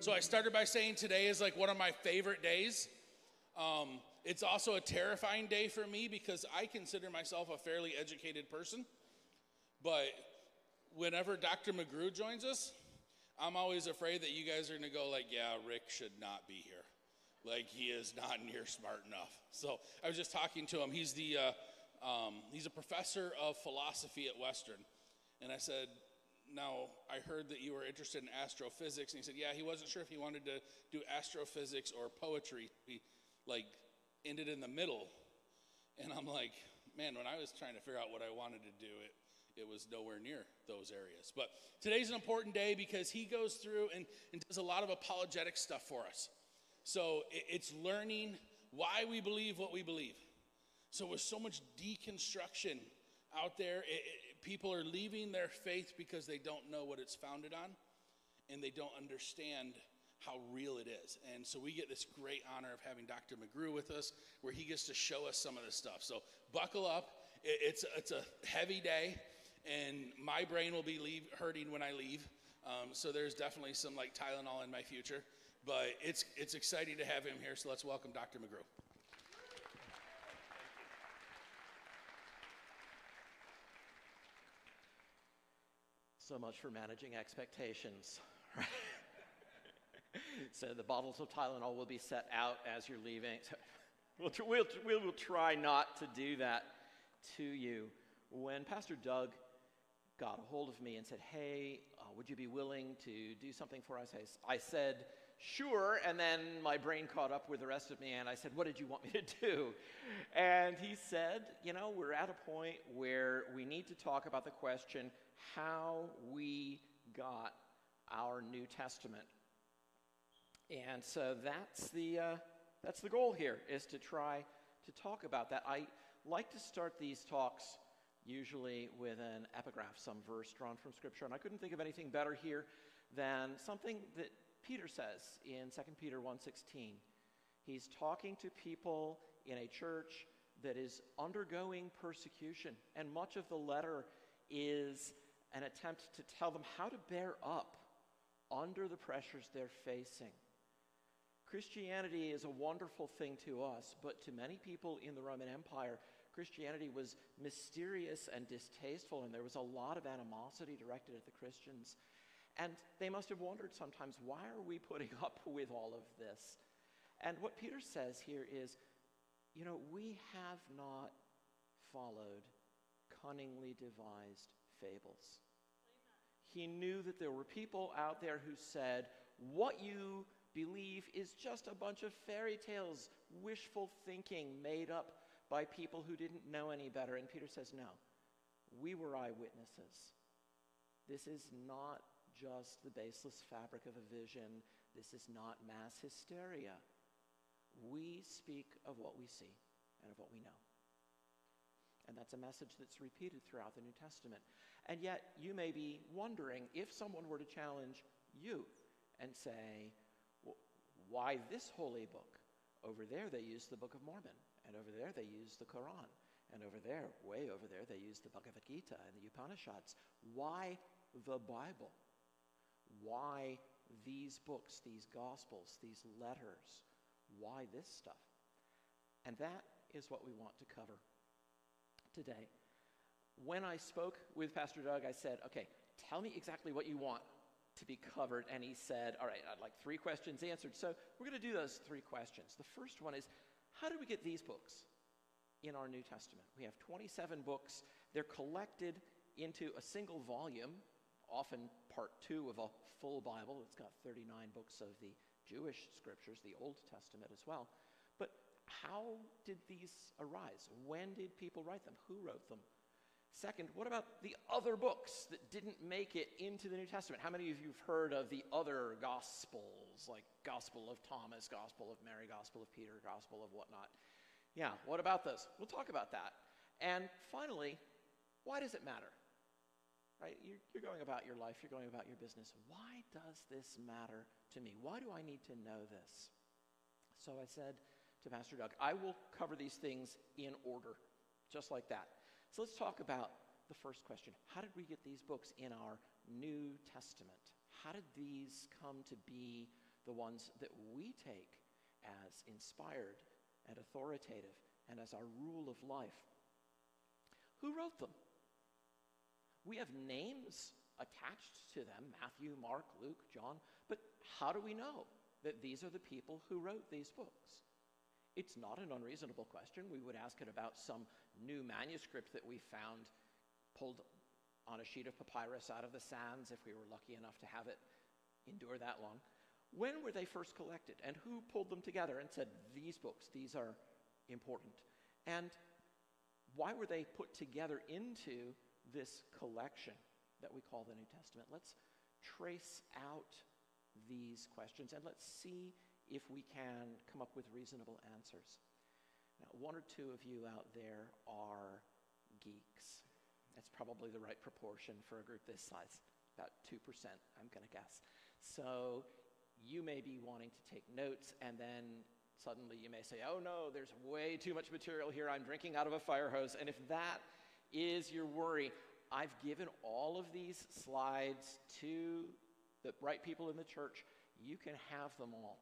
So I started by saying today is like one of my favorite days. Um, it's also a terrifying day for me because I consider myself a fairly educated person. But whenever Dr. McGrew joins us, I'm always afraid that you guys are going to go like, yeah, Rick should not be here. Like he is not near smart enough. So I was just talking to him. He's the uh, um, he's a professor of philosophy at Western, and I said, now I heard that you were interested in astrophysics, and he said, yeah, he wasn't sure if he wanted to do astrophysics or poetry. He like ended in the middle, and I'm like, man, when I was trying to figure out what I wanted to do, it it was nowhere near those areas. But today's an important day because he goes through and, and does a lot of apologetic stuff for us. So it, it's learning why we believe what we believe. So with so much deconstruction out there, it, it, people are leaving their faith because they don't know what it's founded on and they don't understand how real it is. And so we get this great honor of having Dr. McGrew with us where he gets to show us some of this stuff. So buckle up. It's, it's a heavy day and my brain will be leave, hurting when I leave. Um, so there's definitely some like Tylenol in my future, but it's it's exciting to have him here. So let's welcome Dr. McGrew. So much for managing expectations. so the bottles of Tylenol will be set out as you're leaving. So we'll, we'll, we'll try not to do that to you. When Pastor Doug got a hold of me and said, Hey, uh, would you be willing to do something for us? I, I, said, Sure. And then my brain caught up with the rest of me and I said, What did you want me to do? And he said, You know, we're at a point where we need to talk about the question how we got our New Testament. And so that's the, uh, that's the goal here, is to try to talk about that. I like to start these talks usually with an epigraph, some verse drawn from Scripture. And I couldn't think of anything better here than something that Peter says in 2 Peter 1.16. He's talking to people in a church that is undergoing persecution. And much of the letter is an attempt to tell them how to bear up under the pressures they're facing. Christianity is a wonderful thing to us, but to many people in the Roman Empire, Christianity was mysterious and distasteful, and there was a lot of animosity directed at the Christians. And they must have wondered sometimes, why are we putting up with all of this? And what Peter says here is, you know, we have not followed cunningly devised fables. He knew that there were people out there who said, what you believe is just a bunch of fairy tales, wishful thinking made up by people who didn't know any better. And Peter says, No, we were eyewitnesses. This is not just the baseless fabric of a vision, this is not mass hysteria. We speak of what we see and of what we know. And that's a message that's repeated throughout the New Testament. And yet, you may be wondering if someone were to challenge you and say, why this holy book? Over there, they use the Book of Mormon. And over there, they use the Quran. And over there, way over there, they use the Bhagavad Gita and the Upanishads. Why the Bible? Why these books, these gospels, these letters? Why this stuff? And that is what we want to cover today. When I spoke with Pastor Doug, I said, okay, tell me exactly what you want to be covered. And he said, all right, I'd like three questions answered. So we're going to do those three questions. The first one is, how did we get these books in our New Testament? We have 27 books. They're collected into a single volume, often part two of a full Bible. It's got 39 books of the Jewish scriptures, the Old Testament as well. But how did these arise? When did people write them? Who wrote them? Second, what about the other books that didn't make it into the New Testament? How many of you have heard of the other Gospels, like Gospel of Thomas, Gospel of Mary, Gospel of Peter, Gospel of whatnot? Yeah, what about those? We'll talk about that. And finally, why does it matter? Right? You're, you're going about your life, you're going about your business. Why does this matter to me? Why do I need to know this? So I said to Pastor Doug, I will cover these things in order, just like that. So let's talk about the first question How did we get these books in our New Testament? How did these come to be the ones that we take as inspired and authoritative and as our rule of life. Who wrote them? We have names attached to them Matthew, Mark, Luke, John, but how do we know that these are the people who wrote these books? It's not an unreasonable question. We would ask it about some new manuscript that we found pulled on a sheet of papyrus out of the sands if we were lucky enough to have it endure that long. When were they first collected and who pulled them together and said, these books, these are important? And why were they put together into this collection that we call the New Testament? Let's trace out these questions and let's see if we can come up with reasonable answers. Now, one or two of you out there are geeks. That's probably the right proportion for a group this size, about 2%, I'm going to guess. So you may be wanting to take notes, and then suddenly you may say, oh no, there's way too much material here. I'm drinking out of a fire hose. And if that is your worry, I've given all of these slides to the right people in the church. You can have them all.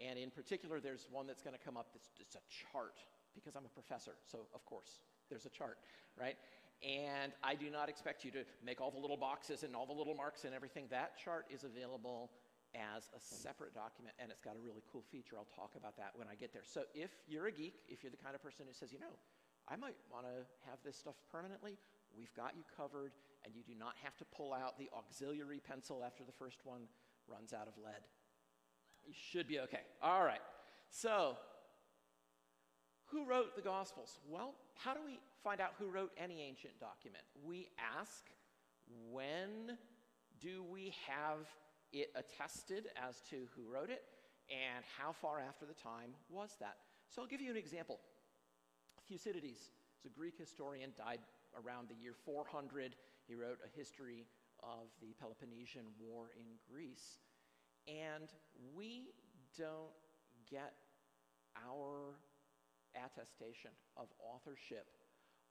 And in particular, there's one that's going to come up that's just a chart because I'm a professor. So, of course, there's a chart, right? And I do not expect you to make all the little boxes and all the little marks and everything. That chart is available as a separate document, and it's got a really cool feature. I'll talk about that when I get there. So, if you're a geek, if you're the kind of person who says, you know, I might want to have this stuff permanently, we've got you covered, and you do not have to pull out the auxiliary pencil after the first one runs out of lead. You should be okay. All right. So, who wrote the Gospels? Well, how do we find out who wrote any ancient document? We ask, when do we have it attested as to who wrote it, and how far after the time was that? So, I'll give you an example. Thucydides is a Greek historian, died around the year 400. He wrote a history of the Peloponnesian War in Greece. And we don't get our attestation of authorship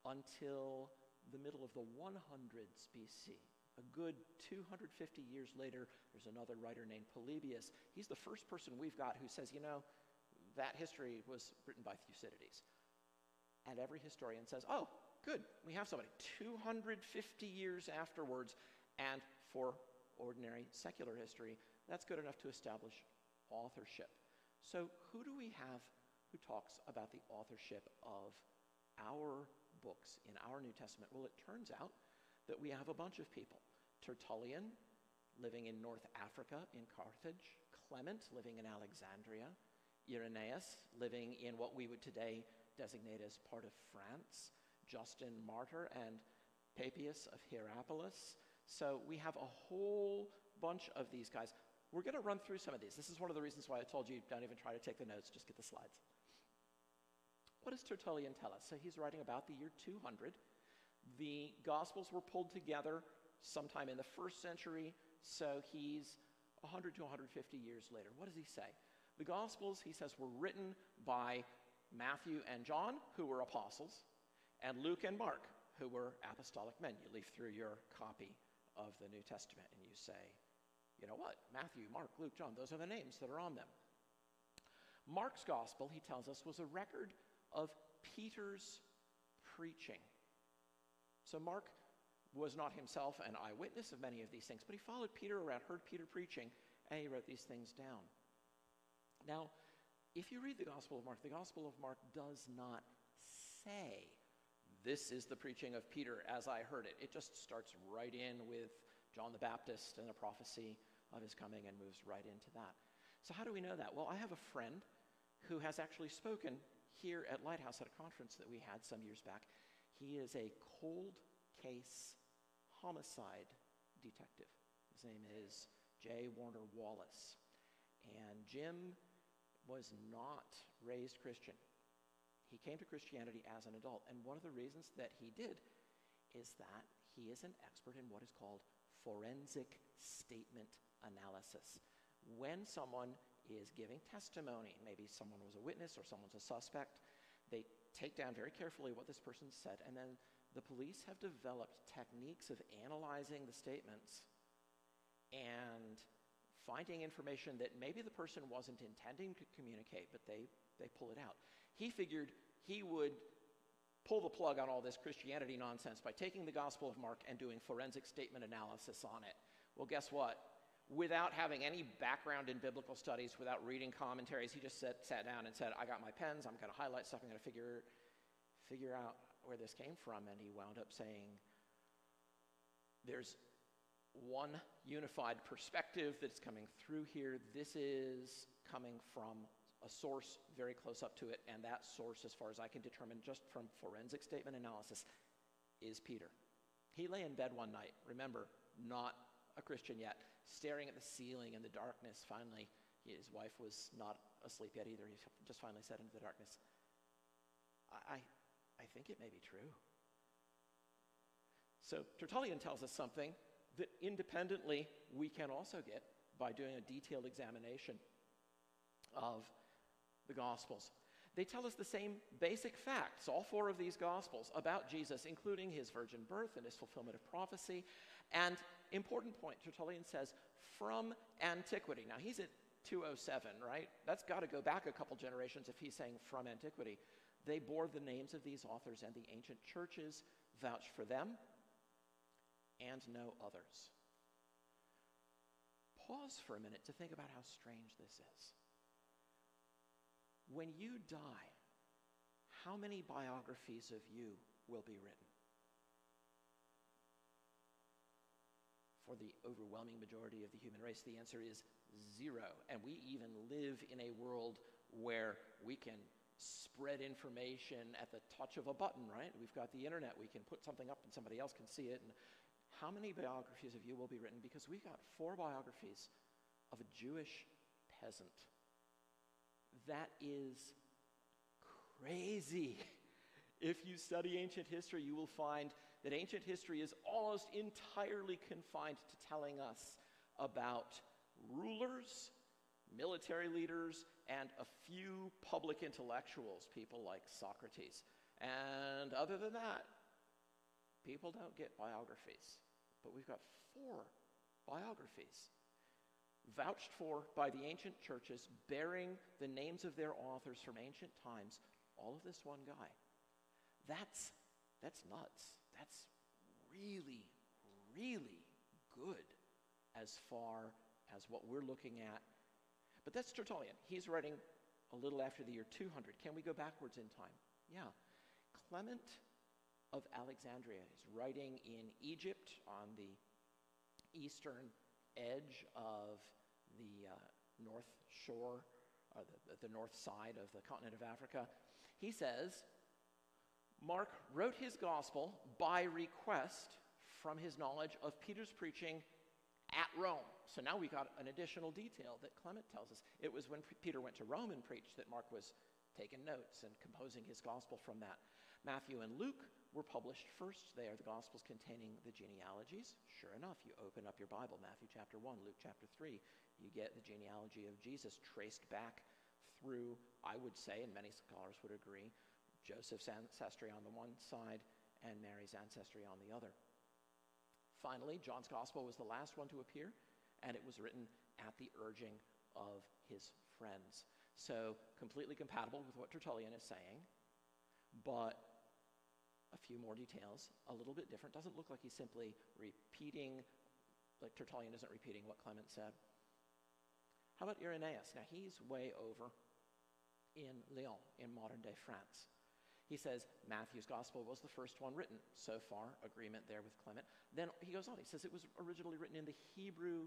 until the middle of the 100s BC. A good 250 years later, there's another writer named Polybius. He's the first person we've got who says, you know, that history was written by Thucydides. And every historian says, oh, good, we have somebody. 250 years afterwards, and for ordinary secular history, that's good enough to establish authorship. So, who do we have who talks about the authorship of our books in our New Testament? Well, it turns out that we have a bunch of people. Tertullian, living in North Africa in Carthage, Clement, living in Alexandria, Irenaeus, living in what we would today designate as part of France, Justin Martyr, and Papias of Hierapolis. So we have a whole bunch of these guys. We're going to run through some of these. This is one of the reasons why I told you don't even try to take the notes, just get the slides. What does Tertullian tell us? So he's writing about the year 200. The Gospels were pulled together sometime in the first century, so he's 100 to 150 years later. What does he say? The Gospels, he says, were written by Matthew and John, who were apostles, and Luke and Mark, who were apostolic men. You leaf through your copy of the New Testament and you say, you know what? Matthew, Mark, Luke, John, those are the names that are on them. Mark's gospel, he tells us, was a record of Peter's preaching. So Mark was not himself an eyewitness of many of these things, but he followed Peter around, heard Peter preaching, and he wrote these things down. Now, if you read the Gospel of Mark, the Gospel of Mark does not say, This is the preaching of Peter as I heard it. It just starts right in with John the Baptist and a prophecy of his coming and moves right into that. So, how do we know that? Well, I have a friend who has actually spoken here at Lighthouse at a conference that we had some years back. He is a cold case homicide detective. His name is J. Warner Wallace. And Jim was not raised Christian. He came to Christianity as an adult. And one of the reasons that he did is that he is an expert in what is called forensic statement analysis. When someone is giving testimony, maybe someone was a witness or someone's a suspect, they take down very carefully what this person said, and then the police have developed techniques of analyzing the statements and finding information that maybe the person wasn't intending to communicate, but they, they pull it out. He figured he would pull the plug on all this Christianity nonsense by taking the Gospel of Mark and doing forensic statement analysis on it. Well, guess what? Without having any background in biblical studies, without reading commentaries, he just sat, sat down and said, I got my pens, I'm going to highlight stuff, I'm going to figure, figure out where this came from. And he wound up saying, There's one unified perspective that's coming through here. This is coming from a source very close up to it, and that source, as far as I can determine just from forensic statement analysis, is Peter. He lay in bed one night, remember, not a Christian yet, staring at the ceiling in the darkness. Finally, his wife was not asleep yet either. He just finally said into the darkness, I, I think it may be true. So Tertullian tells us something that independently we can also get by doing a detailed examination of the Gospels. They tell us the same basic facts, all four of these Gospels, about Jesus, including his virgin birth and his fulfillment of prophecy. And important point, Tertullian says, from antiquity. Now he's at 207, right? That's got to go back a couple generations if he's saying from antiquity. They bore the names of these authors, and the ancient churches vouched for them and no others. Pause for a minute to think about how strange this is. When you die, how many biographies of you will be written? For the overwhelming majority of the human race, the answer is zero. And we even live in a world where we can spread information at the touch of a button, right? We've got the internet. We can put something up and somebody else can see it. And how many biographies of you will be written? Because we got four biographies of a Jewish peasant. That is crazy. If you study ancient history, you will find that ancient history is almost entirely confined to telling us about rulers, military leaders, and a few public intellectuals, people like Socrates. And other than that, people don't get biographies but we've got four biographies vouched for by the ancient churches, bearing the names of their authors from ancient times, all of this one guy. That's, that's nuts. That's really, really good as far as what we're looking at. But that's Tertullian. He's writing a little after the year 200. Can we go backwards in time? Yeah. Clement of Alexandria. is writing in Egypt on the eastern edge of the uh, north shore, or the, the north side of the continent of Africa. He says, Mark wrote his gospel by request from his knowledge of Peter's preaching at Rome. So now we got an additional detail that Clement tells us. It was when Peter went to Rome and preached that Mark was taking notes and composing his gospel from that. Matthew and Luke were published first. They are the Gospels containing the genealogies. Sure enough, you open up your Bible, Matthew chapter 1, Luke chapter 3, you get the genealogy of Jesus traced back through, I would say, and many scholars would agree, Joseph's ancestry on the one side and Mary's ancestry on the other. Finally, John's Gospel was the last one to appear, and it was written at the urging of his friends. So, completely compatible with what Tertullian is saying, but a few more details, a little bit different. Doesn't look like he's simply repeating, like Tertullian isn't repeating what Clement said. How about Irenaeus? Now he's way over in Lyon, in modern day France. He says Matthew's gospel was the first one written. So far, agreement there with Clement. Then he goes on. He says it was originally written in the Hebrew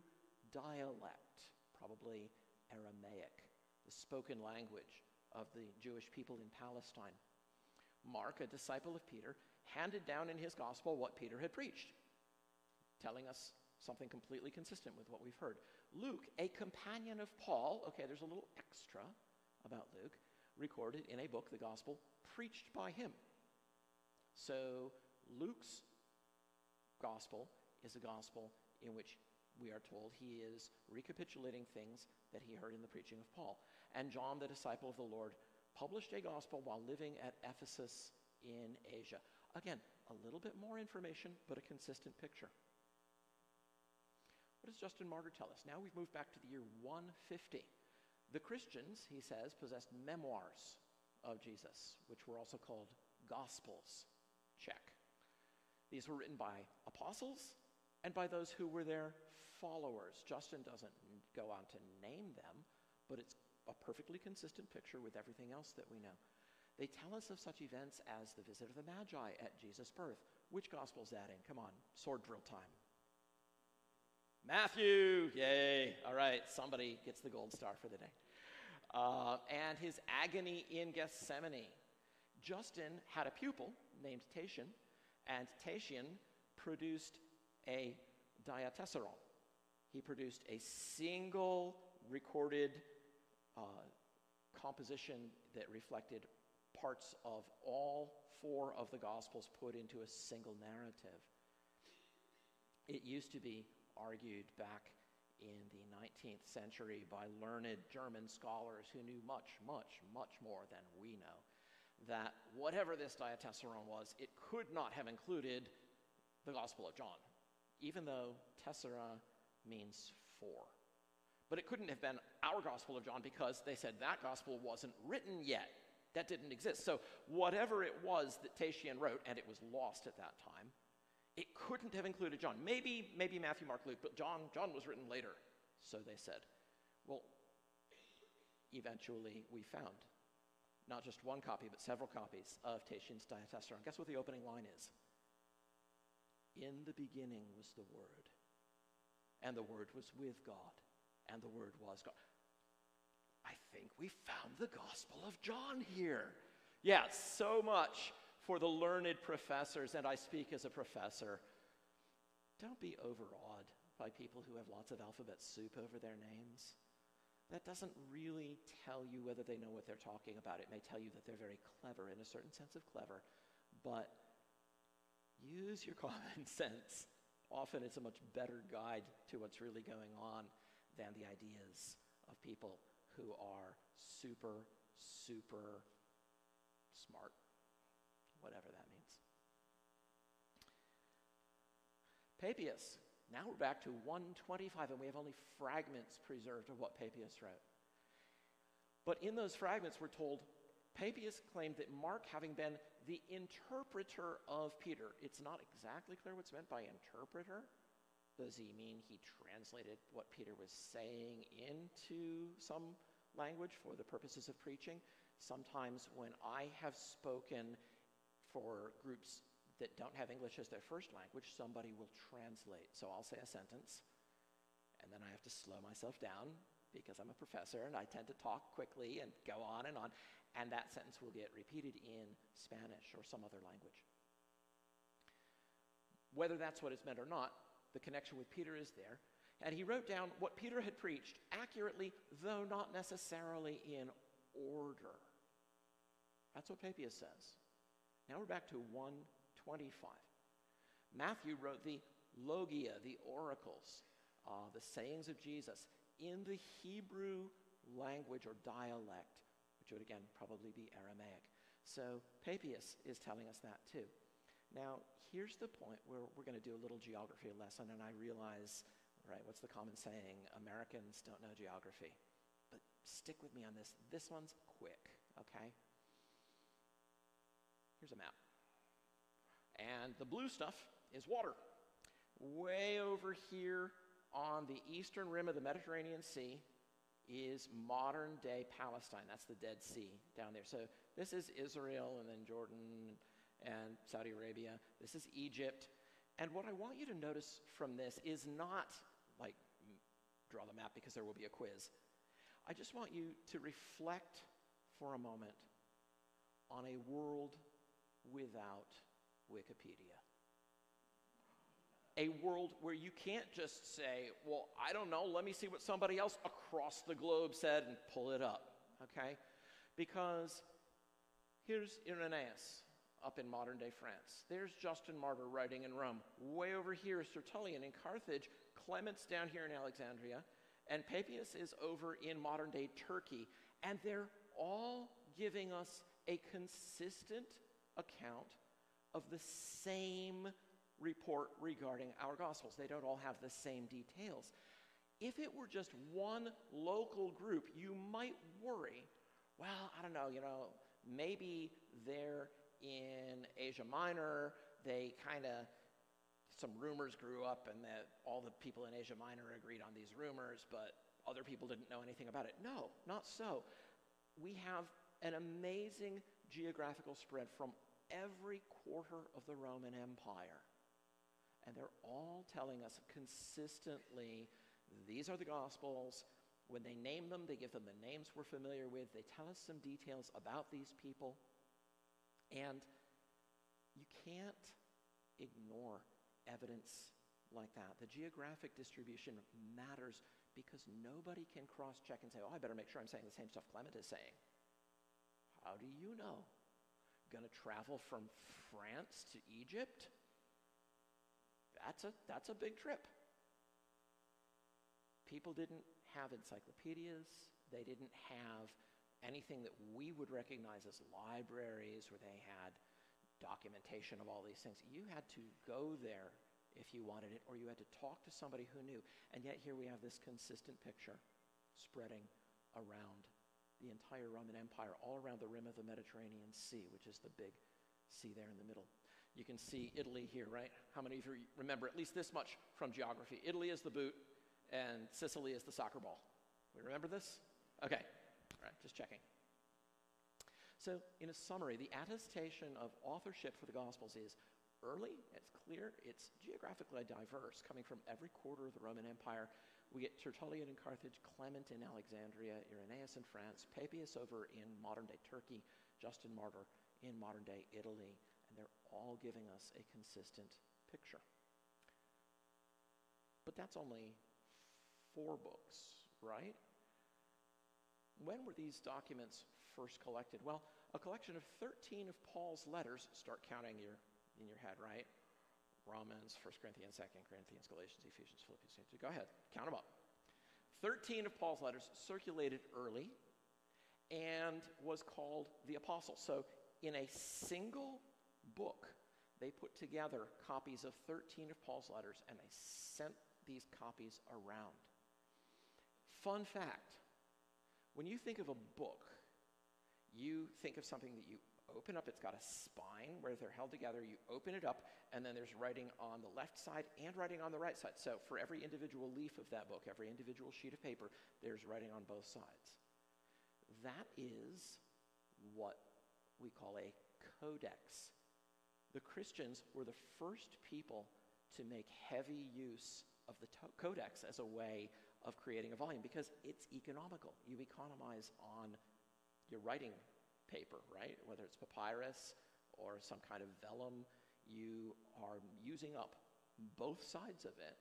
dialect, probably Aramaic, the spoken language of the Jewish people in Palestine. Mark, a disciple of Peter, handed down in his gospel what Peter had preached, telling us something completely consistent with what we've heard. Luke, a companion of Paul, okay, there's a little extra about Luke, recorded in a book, the gospel, preached by him. So Luke's gospel is a gospel in which we are told he is recapitulating things that he heard in the preaching of Paul. And John, the disciple of the Lord, published a gospel while living at Ephesus in Asia. Again, a little bit more information, but a consistent picture. What does Justin Martyr tell us? Now we've moved back to the year 150. The Christians, he says, possessed memoirs of Jesus, which were also called Gospels. Check. These were written by apostles and by those who were their followers. Justin doesn't go on to name them, but it's a perfectly consistent picture with everything else that we know. They tell us of such events as the visit of the Magi at Jesus' birth. Which gospel is that in? Come on, sword drill time. Matthew, yay. All right, somebody gets the gold star for the day. Uh, and his agony in Gethsemane. Justin had a pupil named Tatian, and Tatian produced a diatessaron. He produced a single recorded uh, composition that reflected parts of all four of the Gospels put into a single narrative. It used to be argued back in the 19th century by learned German scholars who knew much, much, much more than we know that whatever this diatessaron was, it could not have included the Gospel of John, even though tessera means four. But it couldn't have been our Gospel of John because they said that Gospel wasn't written yet. That didn't exist. So, whatever it was that Tatian wrote, and it was lost at that time, it couldn't have included John. Maybe, maybe Matthew, Mark, Luke, but John, John was written later. So they said. Well, eventually we found not just one copy, but several copies of Tatian's Diatessaron. Guess what the opening line is? In the beginning was the Word, and the Word was with God, and the Word was God. I think we found the Gospel of John here. Yes, so much for the learned professors, and I speak as a professor. Don't be overawed by people who have lots of alphabet soup over their names that doesn't really tell you whether they know what they're talking about. It may tell you that they're very clever in a certain sense of clever, but use your common sense. Often it's a much better guide to what's really going on than the ideas of people who are super, super smart, whatever that means. Papias now we're back to 125, and we have only fragments preserved of what Papias wrote. But in those fragments, we're told Papias claimed that Mark, having been the interpreter of Peter, it's not exactly clear what's meant by interpreter. Does he mean he translated what Peter was saying into some language for the purposes of preaching? Sometimes when I have spoken for groups that don't have English as their first language, somebody will translate. So I'll say a sentence, and then I have to slow myself down because I'm a professor and I tend to talk quickly and go on and on, and that sentence will get repeated in Spanish or some other language. Whether that's what it's meant or not, the connection with Peter is there. And he wrote down what Peter had preached accurately, though not necessarily in order. That's what Papias says. Now we're back to 125. Matthew wrote the logia, the oracles, uh, the sayings of Jesus, in the Hebrew language or dialect, which would again probably be Aramaic. So Papias is telling us that too. Now, here's the point where we're going to do a little geography lesson, and I realize, right, what's the common saying? Americans don't know geography. But stick with me on this. This one's quick, okay? Here's a map. And the blue stuff is water. Way over here on the eastern rim of the Mediterranean Sea is modern day Palestine. That's the Dead Sea down there. So this is Israel and then Jordan and Saudi Arabia. This is Egypt. And what I want you to notice from this is not like draw the map because there will be a quiz. I just want you to reflect for a moment on a world without Wikipedia. A world where you can't just say, well, I don't know, let me see what somebody else across the globe said and pull it up, okay? Because here's Irenaeus up in modern day France. There's Justin Martyr writing in Rome. Way over here is Tertullian in Carthage, Clement's down here in Alexandria, and Papias is over in modern day Turkey. And they're all giving us a consistent account of the same report regarding our Gospels. They don't all have the same details. If it were just one local group, you might worry, well, I don't know, you know, maybe they're in Asia Minor, they kind of, some rumors grew up and that all the people in Asia Minor agreed on these rumors, but other people didn't know anything about it. No, not so. We have an amazing geographical spread from every quarter of the Roman Empire. And they're all telling us consistently these are the Gospels. When they name them, they give them the names we're familiar with. They tell us some details about these people. And you can't ignore evidence like that. The geographic distribution matters because nobody can cross check and say, oh, I better make sure I'm saying the same stuff Clement is saying. How do you know? Going to travel from France to Egypt? That's a, that's a big trip. People didn't have encyclopedias, they didn't have anything that we would recognize as libraries where they had documentation of all these things. You had to go there if you wanted it, or you had to talk to somebody who knew. And yet, here we have this consistent picture spreading around the entire Roman Empire, all around the rim of the Mediterranean Sea, which is the big sea there in the middle. You can see Italy here, right? How many of you remember at least this much from geography? Italy is the boot, and Sicily is the soccer ball. We remember this? Okay, right, just checking. So, in a summary, the attestation of authorship for the Gospels is early, it's clear, it's geographically diverse, coming from every quarter of the Roman Empire. We get Tertullian in Carthage, Clement in Alexandria, Irenaeus in France, Papias over in modern day Turkey, Justin Martyr in modern day Italy, and they're all giving us a consistent picture. But that's only four books, right? When were these documents first collected? Well, a collection of 13 of Paul's letters, start counting your, in your head, right? Romans, 1 Corinthians, 2 Corinthians, Galatians, Ephesians, Philippians. Go ahead, count them up. 13 of Paul's letters circulated early and was called the Apostle. So, in a single book, they put together copies of 13 of Paul's letters and they sent these copies around. Fun fact when you think of a book, you think of something that you open up, it's got a spine where they're held together. You open it up, and then there's writing on the left side and writing on the right side. So for every individual leaf of that book, every individual sheet of paper, there's writing on both sides. That is what we call a codex. The Christians were the first people to make heavy use of the to- codex as a way of creating a volume because it's economical. You economize on your writing paper, right? Whether it's papyrus or some kind of vellum, you are using up both sides of it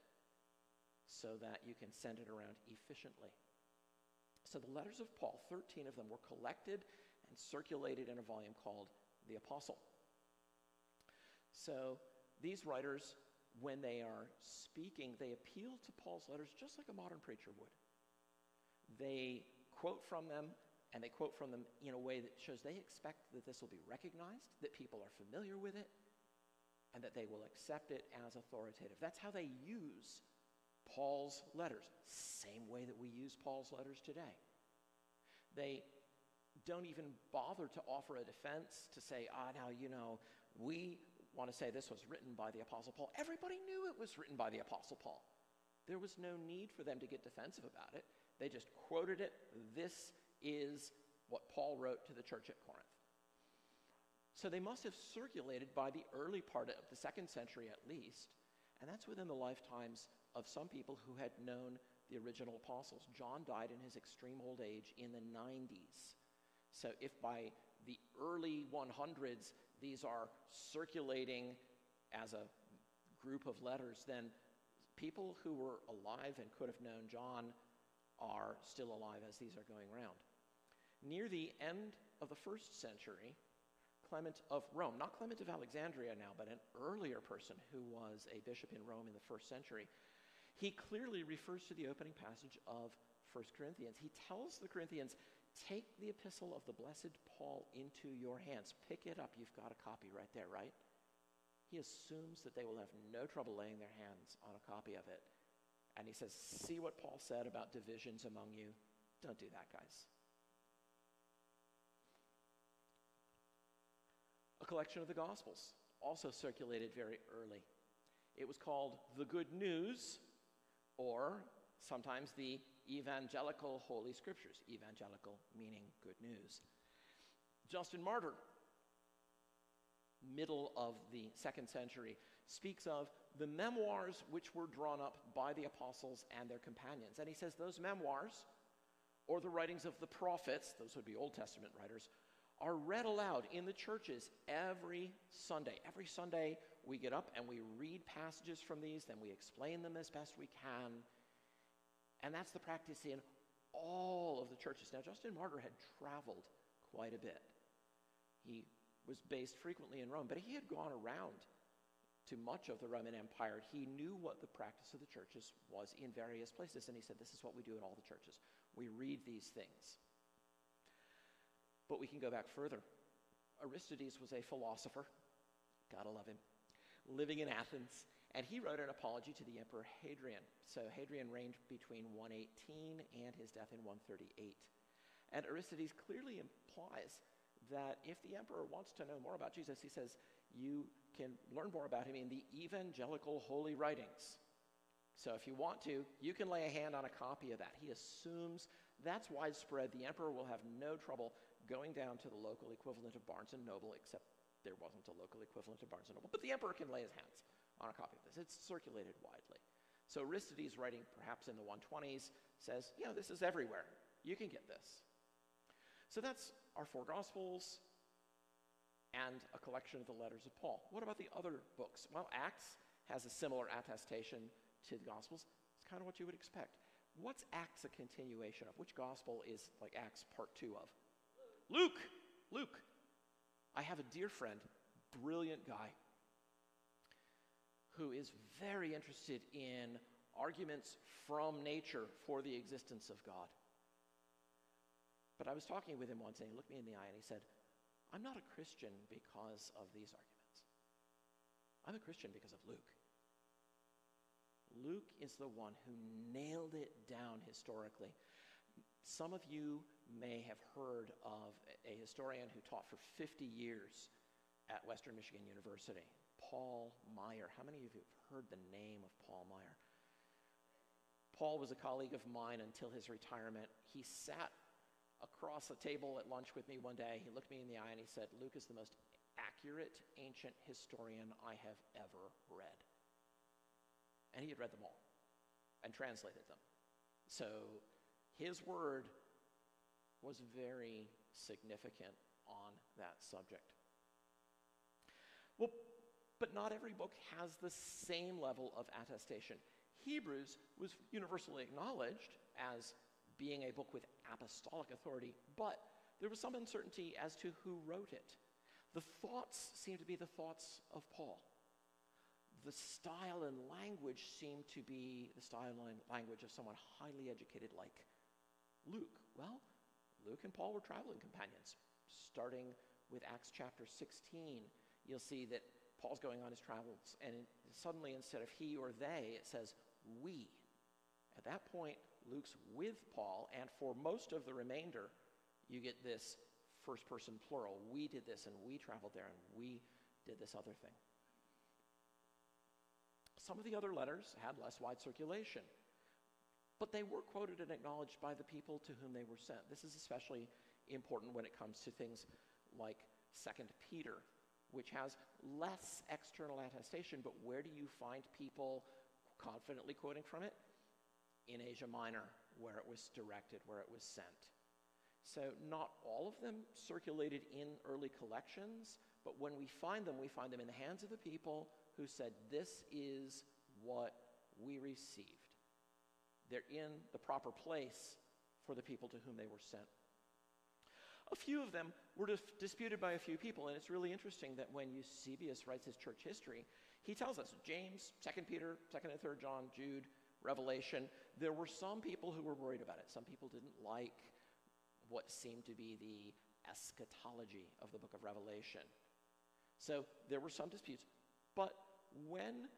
so that you can send it around efficiently. So the letters of Paul, 13 of them, were collected and circulated in a volume called the Apostle. So these writers, when they are speaking, they appeal to Paul's letters just like a modern preacher would. They quote from them and they quote from them in a way that shows they expect that this will be recognized, that people are familiar with it, and that they will accept it as authoritative. That's how they use Paul's letters, same way that we use Paul's letters today. They don't even bother to offer a defense to say, ah, now, you know, we want to say this was written by the Apostle Paul. Everybody knew it was written by the Apostle Paul. There was no need for them to get defensive about it. They just quoted it. This is what Paul wrote to the church at Corinth. So they must have circulated by the early part of the second century at least, and that's within the lifetimes of some people who had known the original apostles. John died in his extreme old age in the 90s. So if by the early 100s these are circulating as a group of letters, then people who were alive and could have known John are still alive as these are going around. Near the end of the first century, Clement of Rome, not Clement of Alexandria now, but an earlier person who was a bishop in Rome in the first century, he clearly refers to the opening passage of 1 Corinthians. He tells the Corinthians, Take the epistle of the blessed Paul into your hands. Pick it up. You've got a copy right there, right? he assumes that they will have no trouble laying their hands on a copy of it. And he says, See what Paul said about divisions among you? Don't do that, guys. A collection of the Gospels, also circulated very early. It was called The Good News, or sometimes the Evangelical Holy Scriptures. Evangelical meaning good news. Justin Martyr, middle of the second century, speaks of the memoirs which were drawn up by the apostles and their companions. And he says those memoirs, or the writings of the prophets, those would be Old Testament writers, are read aloud in the churches every Sunday. Every Sunday, we get up and we read passages from these, then we explain them as best we can. And that's the practice in all of the churches. Now, Justin Martyr had traveled quite a bit. He was based frequently in Rome, but he had gone around to much of the Roman Empire. He knew what the practice of the churches was in various places, and he said, This is what we do in all the churches. We read these things. But we can go back further. Aristides was a philosopher, gotta love him, living in Athens, and he wrote an apology to the Emperor Hadrian. So Hadrian reigned between 118 and his death in 138. And Aristides clearly implies that if the emperor wants to know more about Jesus, he says, you can learn more about him in the evangelical holy writings. So if you want to, you can lay a hand on a copy of that. He assumes that's widespread. The emperor will have no trouble going down to the local equivalent of Barnes and Noble, except there wasn't a local equivalent of Barnes and Noble. But the emperor can lay his hands on a copy of this. It's circulated widely. So Aristides, writing perhaps in the 120s, says, you know, this is everywhere. You can get this. So that's our four Gospels and a collection of the letters of Paul. What about the other books? Well, Acts has a similar attestation to the Gospels. It's kind of what you would expect. What's Acts a continuation of? Which Gospel is like Acts part two of? Luke. Luke. I have a dear friend, brilliant guy, who is very interested in arguments from nature for the existence of God. But I was talking with him once and he looked me in the eye and he said, I'm not a Christian because of these arguments. I'm a Christian because of Luke. Luke is the one who nailed it down historically. Some of you may have heard of a historian who taught for 50 years at Western Michigan University, Paul Maier. How many of you have heard the name of Paul Maier? Paul was a colleague of mine until his retirement. He sat across the table at lunch with me one day. He looked me in the eye and he said, Luke is the most accurate ancient historian I have ever read. And he had read them all and translated them. So his word was very significant on that subject. Well, but not every book has the same level of attestation. Hebrews was universally acknowledged as being a book with apostolic authority, but there was some uncertainty as to who wrote it. The thoughts seemed to be the thoughts of Paul. The style and language seemed to be the style and language of someone highly educated like Luke. Well, Luke and Paul were traveling companions. Starting with Acts chapter 16, you'll see that Paul's going on his travels, and suddenly instead of he or they, it says we. At that point, Luke's with Paul, and for most of the remainder, you get this first person plural. We did this, and we traveled there, and we did this other thing. Some of the other letters had less wide circulation, but they were quoted and acknowledged by the people to whom they were sent. This is especially important when it comes to things like Second Peter, which has less external attestation, but where do you find people confidently quoting from it? in Asia Minor, where it was directed, where it was sent. So, not all of them circulated in early collections, but when we find them, we find them in the hands of the people who said, This is what we received. They're in the proper place for the people to whom they were sent. A few of them were dif- disputed by a few people, and it's really interesting that when Eusebius writes his church history, he tells us James, 2 Peter, 2nd and 3rd John, Jude, Revelation, there were some people who were worried about it. Some people didn't like what seemed to be the eschatology of the book of Revelation. So there were some disputes. But when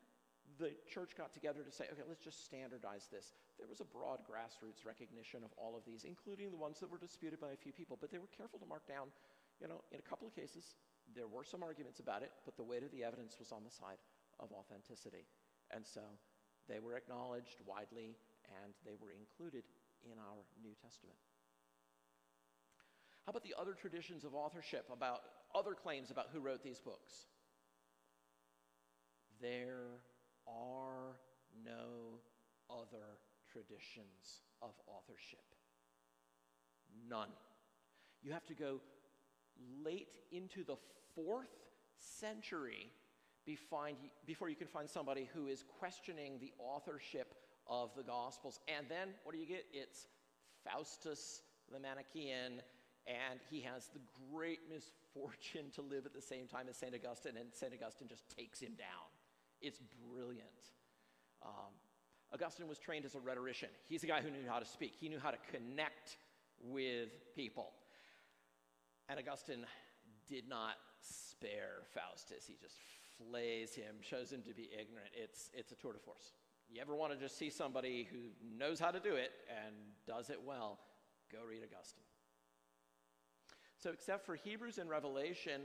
the church got together to say, okay, let's just standardize this. There was a broad grassroots recognition of all of these, including the ones that were disputed by a few people, but they were careful to mark down, you know, in a couple of cases, there were some arguments about it, but the weight of the evidence was on the side of authenticity. And so they were acknowledged widely and they were included in our New Testament. How about the other traditions of authorship, about other claims about who wrote these books? There are no other traditions of authorship. None. You have to go late into the fourth century before you can find somebody who is questioning the authorship of the Gospels. And then what do you get? It's Faustus the Manichaean, and he has the great misfortune to live at the same time as St. Augustine, and St. Augustine just takes him down. It's brilliant. Um, Augustine was trained as a rhetorician. He's a guy who knew how to speak, he knew how to connect with people. And Augustine did not spare Faustus. He just flays him, shows him to be ignorant. It's, it's a tour de force. You ever want to just see somebody who knows how to do it and does it well, go read Augustine. So, except for Hebrews and Revelation,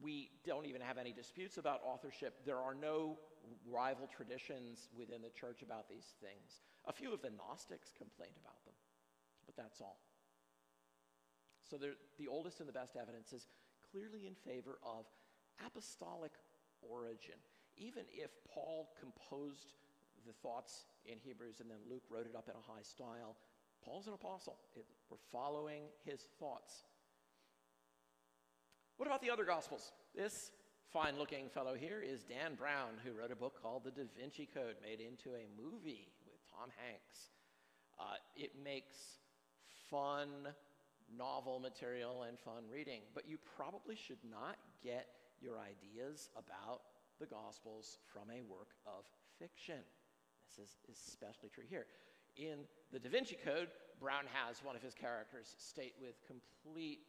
we don't even have any disputes about authorship. There are no rival traditions within the church about these things. A few of the Gnostics complained about them, but that's all. So the oldest and the best evidence is clearly in favor of apostolic origin. Even if Paul composed the thoughts in Hebrews and then Luke wrote it up in a high style, Paul's an apostle. It, we're following his thoughts. What about the other Gospels? This fine looking fellow here is Dan Brown, who wrote a book called The Da Vinci Code, made into a movie with Tom Hanks. Uh, it makes fun novel material and fun reading, but you probably should not get your ideas about the Gospels from a work of fiction. This is especially true here. In the Da Vinci Code, Brown has one of his characters state with complete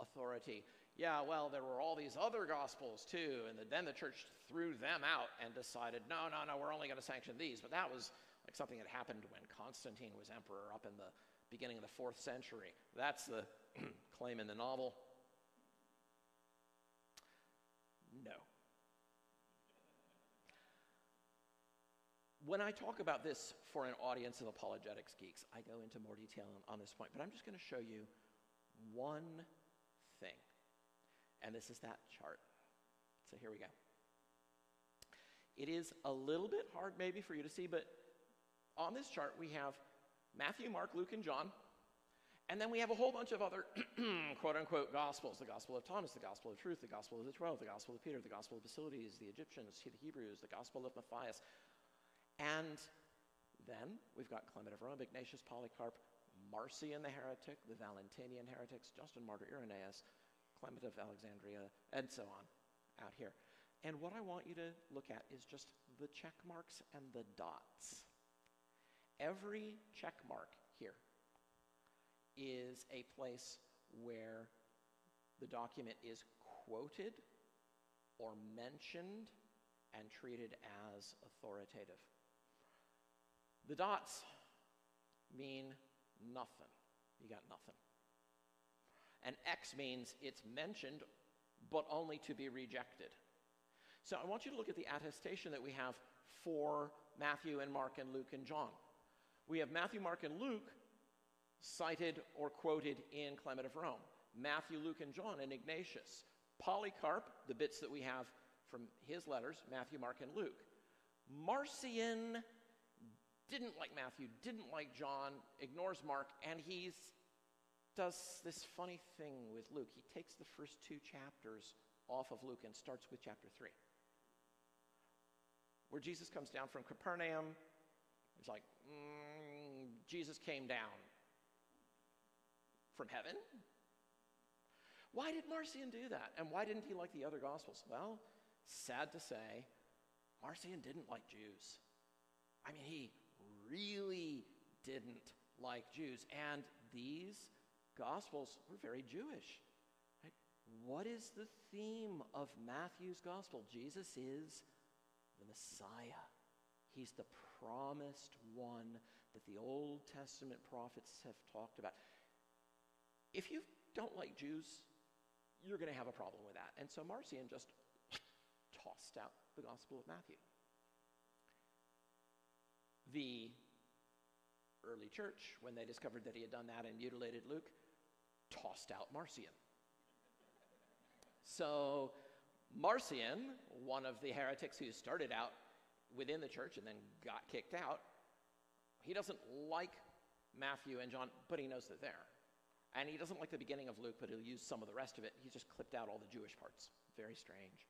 authority yeah, well, there were all these other gospels too, and then the church threw them out and decided, no, no, no, we're only going to sanction these. But that was like something that happened when Constantine was emperor up in the beginning of the fourth century. That's the claim in the novel. No. When I talk about this for an audience of apologetics geeks, I go into more detail on, on this point, but I'm just going to show you one. And this is that chart. So here we go. It is a little bit hard maybe for you to see, but on this chart we have Matthew, Mark, Luke, and John. And then we have a whole bunch of other quote unquote gospels the gospel of Thomas, the gospel of truth, the gospel of the twelve, the gospel of Peter, the gospel of Basilides, the Egyptians, the Hebrews, the gospel of Matthias. And then we've got Clement of Rome, Ignatius, Polycarp, Marcion the heretic, the Valentinian heretics, Justin Martyr, Irenaeus, Clement of Alexandria, and so on out here. And what I want you to look at is just the check marks and the dots. Every check mark here is a place where the document is quoted or mentioned and treated as authoritative. The dots mean nothing. You got nothing. And X means it's mentioned, but only to be rejected. So I want you to look at the attestation that we have for Matthew and Mark and Luke and John. We have Matthew, Mark, and Luke cited or quoted in Clement of Rome. Matthew, Luke, and John in Ignatius. Polycarp, the bits that we have from his letters, Matthew, Mark, and Luke. Marcion didn't like Matthew, didn't like John, ignores Mark, and he's does this funny thing with Luke. He takes the first two chapters off of Luke and starts with chapter 3. Where Jesus comes down from Capernaum, it's like, mm, Jesus came down from heaven? Why did Marcion do that? And why didn't he like the other Gospels? Well, sad to say, Marcion didn't like Jews. I mean, he really didn't like Jews. And these Gospels were very Jewish. Right? what is the theme of Matthew's gospel? Jesus is the Messiah. He's the promised one that the Old Testament prophets have talked about. If you don't like Jews, you're going to have a problem with that. And so Marcion just tossed out the Gospel of Matthew. The early church, when they discovered that he had done that and mutilated Luke, tossed out Marcion. So, Marcion, one of the heretics who started out within the church and then got kicked out, he doesn't like Matthew and John, but he knows they're there. And he doesn't like the beginning of Luke, but he'll use some of the rest of it. He just clipped out all the Jewish parts. Very strange.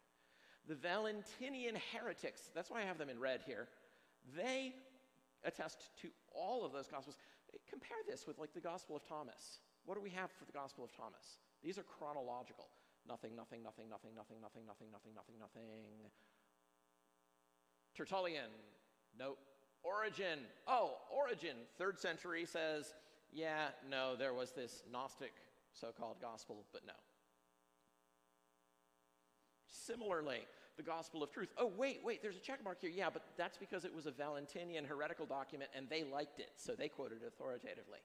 The Valentinian heretics, that's why I have them in red here, they attest to all of those gospels. Compare this with like the Gospel of Thomas. What do we have for the Gospel of Thomas? These are chronological. Nothing, nothing, nothing, nothing, nothing, nothing, nothing, nothing, nothing, nothing. Tertullian, nope. Origen, oh, Origen, third century says, yeah, no, there was this Gnostic so called gospel, but no. Similarly, the gospel of truth. Oh, wait, wait, there's a check mark here. Yeah, but that's because it was a Valentinian heretical document and they liked it, so they quoted it authoritatively.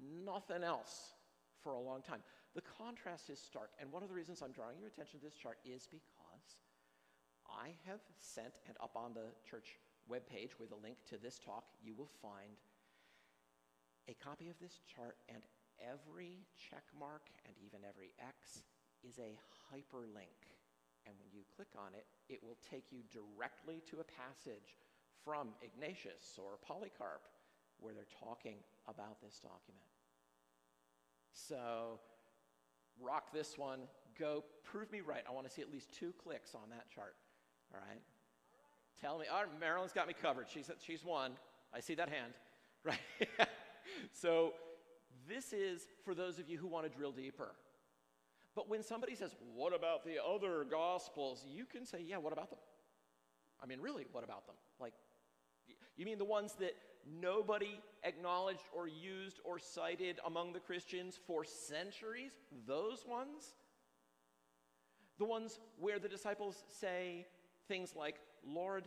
Nothing else for a long time. The contrast is stark, and one of the reasons I'm drawing your attention to this chart is because I have sent, and up on the church webpage with a link to this talk, you will find a copy of this chart, and every check mark and even every X is a hyperlink. And when you click on it, it will take you directly to a passage from Ignatius or Polycarp where they're talking about this document. So, rock this one. Go prove me right. I want to see at least two clicks on that chart. All right? Tell me. Right, Marilyn's got me covered. She's, she's won. I see that hand. Right? so, this is for those of you who want to drill deeper. But when somebody says, What about the other gospels? you can say, Yeah, what about them? I mean, really, what about them? Like, you mean the ones that nobody acknowledged or used or cited among the Christians for centuries? Those ones? The ones where the disciples say things like, Lord,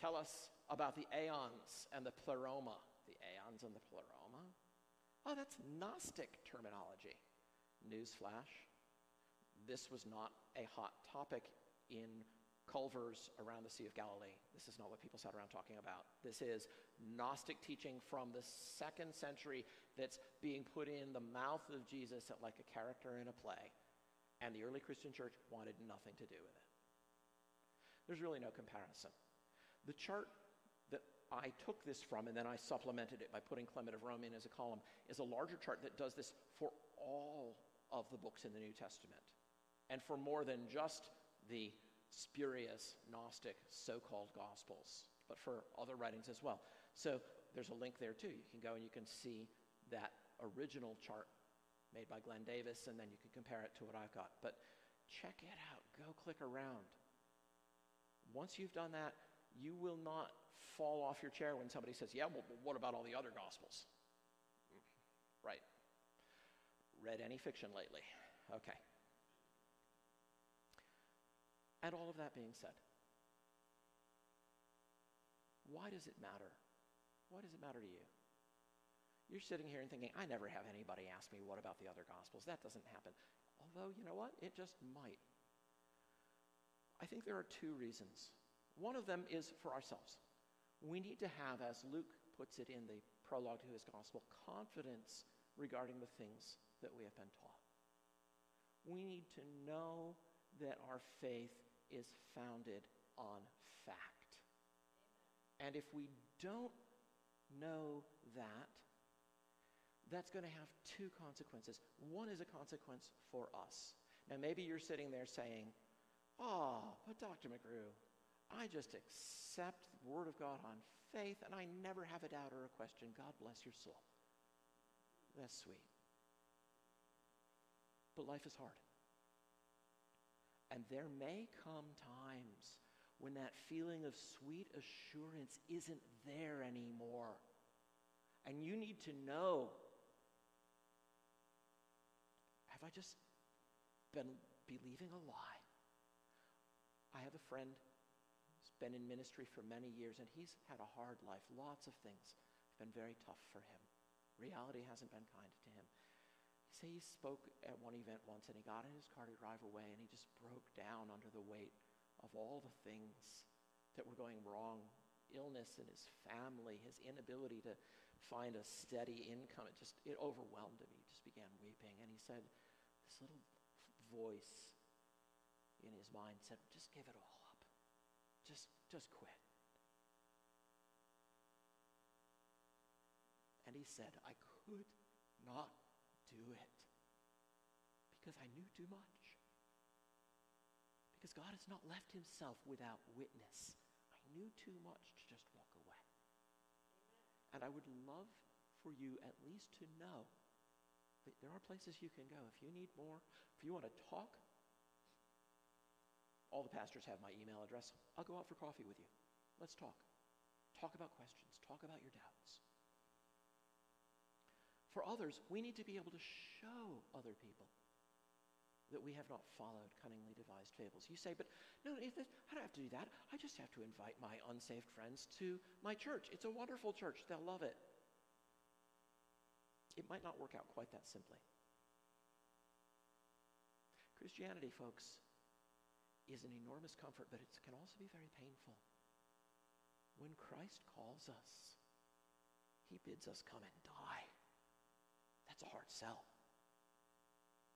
tell us about the aeons and the pleroma. The aeons and the pleroma? Oh, that's Gnostic terminology. Newsflash this was not a hot topic in culvers around the Sea of Galilee. This is not what people sat around talking about. This is Gnostic teaching from the second century that's being put in the mouth of Jesus like a character in a play. And the early Christian church wanted nothing to do with it. There's really no comparison. The chart that I took this from and then I supplemented it by putting Clement of Rome in as a column is a larger chart that does this for all of the books in the New Testament and for more than just the spurious Gnostic so called Gospels, but for other writings as well. So there's a link there too. You can go and you can see that original chart made by Glenn Davis, and then you can compare it to what I've got. But check it out. Go click around. Once you've done that, you will not fall off your chair when somebody says, Yeah, well, what about all the other Gospels? Right. Read any fiction lately? Okay. And all of that being said, why does it matter? Why does it matter to you? You're sitting here and thinking, I never have anybody ask me, what about the other gospels? That doesn't happen. Although, you know what? It just might. I think there are two reasons. One of them is for ourselves. We need to have, as Luke puts it in the prologue to his gospel, confidence regarding the things that we have been taught. We need to know that our faith is founded on fact. And if we don't know that, that's going to have two consequences. One is a consequence for us. Now, maybe you're sitting there saying, Oh, but Dr. McGrew, I just accept the Word of God on faith and I never have a doubt or a question. God bless your soul. That's sweet. But life is hard. And there may come times when that feeling of sweet assurance isn't there anymore. And you need to know have I just been believing a lie? I have a friend who's been in ministry for many years, and he's had a hard life. Lots of things have been very tough for him. Reality hasn't been kind say he spoke at one event once, and he got in his car to drive away, and he just broke down under the weight of all the things that were going wrong illness in his family, his inability to find a steady income. It just it overwhelmed him. He just began weeping, and he said, "This little voice in his mind said, just give it all up. Just, just quit. And he said, I could not do it because I knew too much. Because God has not left himself without witness. I knew too much to just walk away. And I would love for you at least to know that there are places you can go. If you need more, if you want to talk, all the pastors have my email address. I'll go out for coffee with you. Let's talk. Talk about questions. Talk about your doubts. For others, we need to be able to show other people that we have not followed cunningly devised fables. You say, but no, I don't have to do that. I just have to invite my unsaved friends to my church. It's a wonderful church. They'll love it. It might not work out quite that simply. Christianity, folks, is an enormous comfort, but it can also be very painful. When Christ calls us, he bids us come and die. That's a hard sell.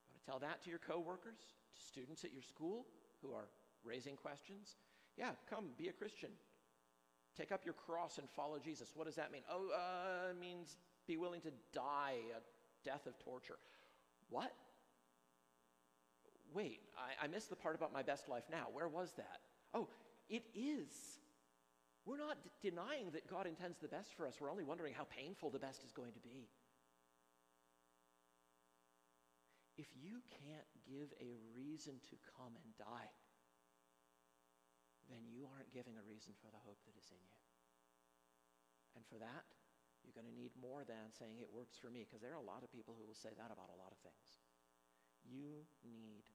You want to tell that to your coworkers, to students at your school who are raising questions? Yeah, come, be a Christian. Take up your cross and follow Jesus. What does that mean? Oh, uh, it means be willing to die a death of torture. What? wait, I, I missed the part about my best life now. Where was that? Oh, it is. We're not d- denying that God intends the best for us. We're only wondering how painful the best is going to be. If you can't give a reason to come and die, then you aren't giving a reason for the hope that is in you. And for that, you're going to need more than saying it works for me, because there are a lot of people who will say that about a lot of things. You need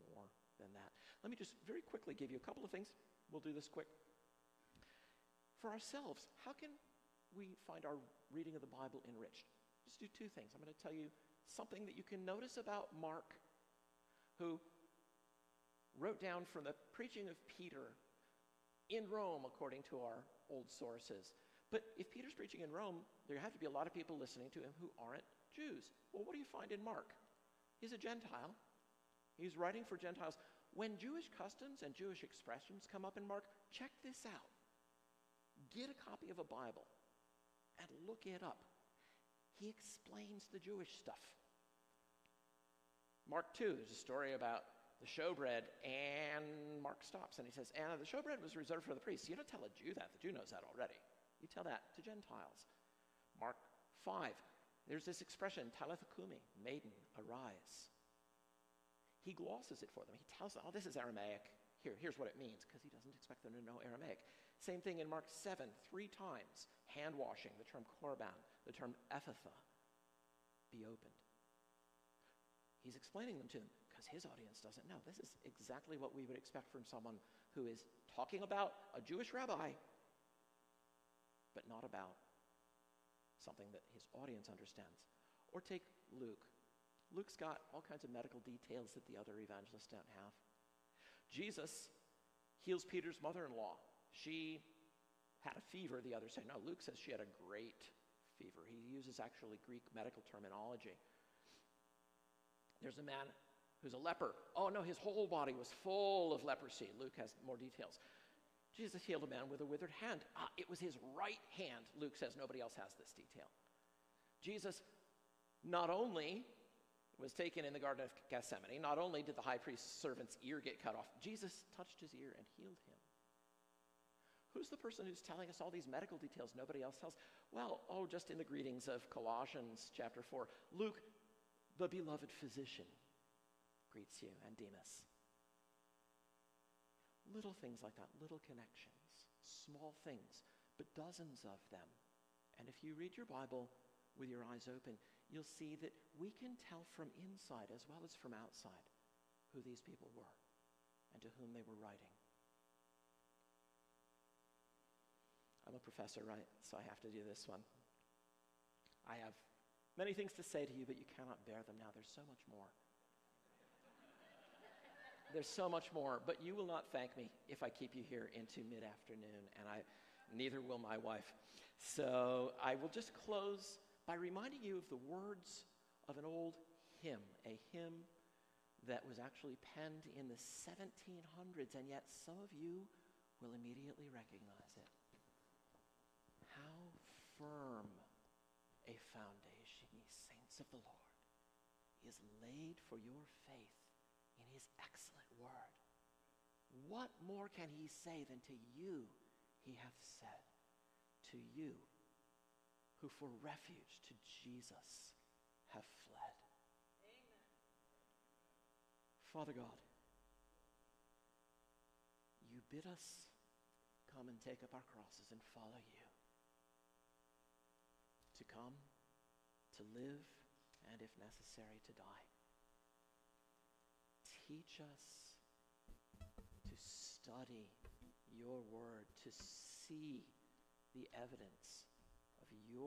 more than that. Let me just very quickly give you a couple of things. We'll do this quick. For ourselves, how can we find our reading of the Bible enriched? Just do two things. I'm going to tell you something that you can notice about Mark, who wrote down from the preaching of Peter in Rome, according to our old sources. But if Peter's preaching in Rome, there have to be a lot of people listening to him who aren't Jews. Well, what do you find in Mark? He's a Gentile. He's writing for Gentiles. When Jewish customs and Jewish expressions come up in Mark, check this out. Get a copy of a Bible and look it up. He explains the Jewish stuff. Mark 2, there's a story about the showbread, and Mark stops and he says, Anna, the showbread was reserved for the priests. You don't tell a Jew that. The Jew knows that already. You tell that to Gentiles. Mark 5, there's this expression, Talitha Kumi, maiden, arise. He glosses it for them. He tells them, oh, this is Aramaic. Here, here's what it means, because he doesn't expect them to know Aramaic. Same thing in Mark 7, three times. Hand washing, the term korban, the term ephphatha, be opened. He's explaining them to them because his audience doesn't know. This is exactly what we would expect from someone who is talking about a Jewish rabbi, but not about something that his audience understands. Or take Luke. Luke's got all kinds of medical details that the other evangelists don't have. Jesus heals Peter's mother in law. She had a fever, the others say. No, Luke says she had a great fever. He uses actually Greek medical terminology. There's a man who's a leper. Oh, no, his whole body was full of leprosy. Luke has more details. Jesus healed a man with a withered hand. Ah, it was his right hand. Luke says nobody else has this detail. Jesus not only was taken in the Garden of Gethsemane, not only did the high priest's servant's ear get cut off, Jesus touched his ear and healed him. Who's the person who's telling us all these medical details nobody else tells? Well, oh, just in the greetings of Colossians chapter 4, Luke, the beloved physician, greets you, and Demas. Little things like that, little connections, small things, but dozens of them. And if you read your Bible with your eyes open, you'll see that we can tell from inside as well as from outside who these people were and to whom they were writing. I'm a professor, right? So I have to do this one. I have many things to say to you, but you cannot bear them now. There's so much more. There's so much more, but you will not thank me if I keep you here into mid afternoon, and I, neither will my wife. So I will just close by reminding you of the words of an old hymn, a hymn that was actually penned in the 1700s, and yet some of you will immediately recognize it. Firm a foundation, ye saints of the Lord, is laid for your faith in his excellent word. What more can he say than to you he hath said, to you who for refuge to Jesus have fled? Amen. Father God, you bid us come and take up our crosses and follow you. To come, to live, and if necessary, to die. Teach us to study your word, to see the evidence of your